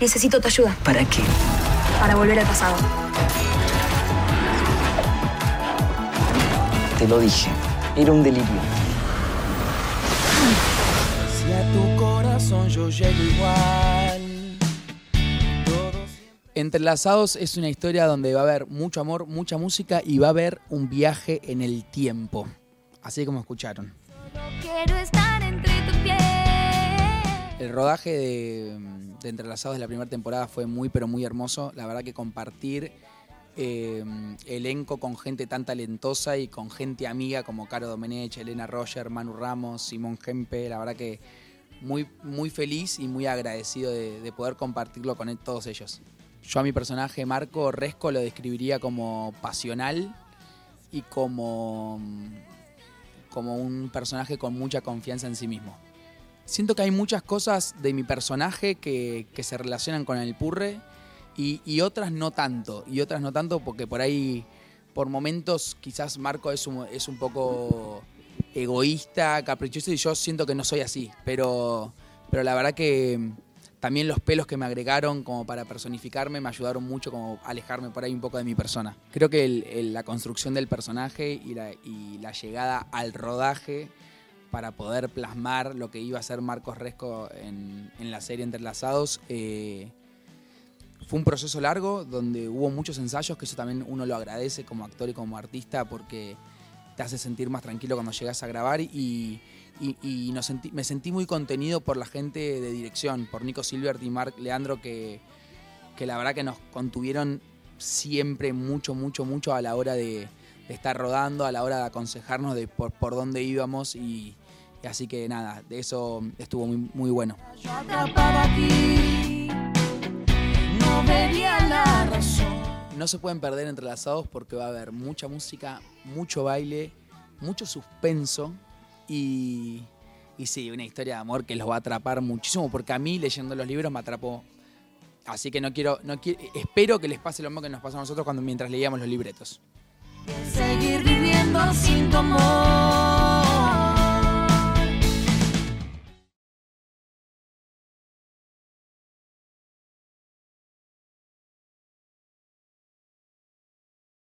Necesito tu ayuda ¿Para qué? para volver al pasado. Te lo dije. Era un delirio. Si a tu corazón yo llego igual. Entrelazados es una historia donde va a haber mucho amor, mucha música y va a haber un viaje en el tiempo. Así como escucharon. Quiero estar entre. El rodaje de, Entrelazados de la primera temporada fue muy, pero muy hermoso. La verdad que compartir eh, elenco con gente tan talentosa y con gente amiga como Caro Domenech, Elena Roger, Manu Ramos, Simón Gempe. La verdad que muy, muy feliz y muy agradecido de, de poder compartirlo con él- todos ellos. Yo a mi personaje Marco Resco lo describiría como pasional y como, como un personaje con mucha confianza en sí mismo. Siento que hay muchas cosas de mi personaje que, que se relacionan con el purre y, y otras no tanto. Y otras no tanto porque por ahí, por momentos, quizás Marco es un, es un poco egoísta, caprichoso y yo siento que no soy así. Pero, pero la verdad que también los pelos que me agregaron como para personificarme me ayudaron mucho como alejarme por ahí un poco de mi persona. Creo que la construcción del personaje y la, y la llegada al rodaje para poder plasmar lo que iba a ser Marcos Resco en, la serie Entrelazados. eh, fue un proceso largo donde hubo muchos ensayos, que eso también uno lo agradece como actor y como artista porque te hace sentir más tranquilo cuando llegas a grabar y, me sentí muy contenido por la gente de dirección, por Nico Silvert y Marc Leandro que, la verdad que nos contuvieron siempre mucho, mucho, mucho a la hora de, estar rodando, a la hora de aconsejarnos de por, por dónde íbamos y así que nada, de eso estuvo muy, muy bueno. No se pueden perder entrelazados porque va a haber mucha música, mucho baile, mucho suspenso y, y sí, una historia de amor que los va a atrapar muchísimo porque a mí leyendo los libros me atrapó. Así que no quiero, no quiero, espero que les pase lo mismo que nos pasó a nosotros cuando mientras leíamos los libretos. Seguir viviendo sin tu amor.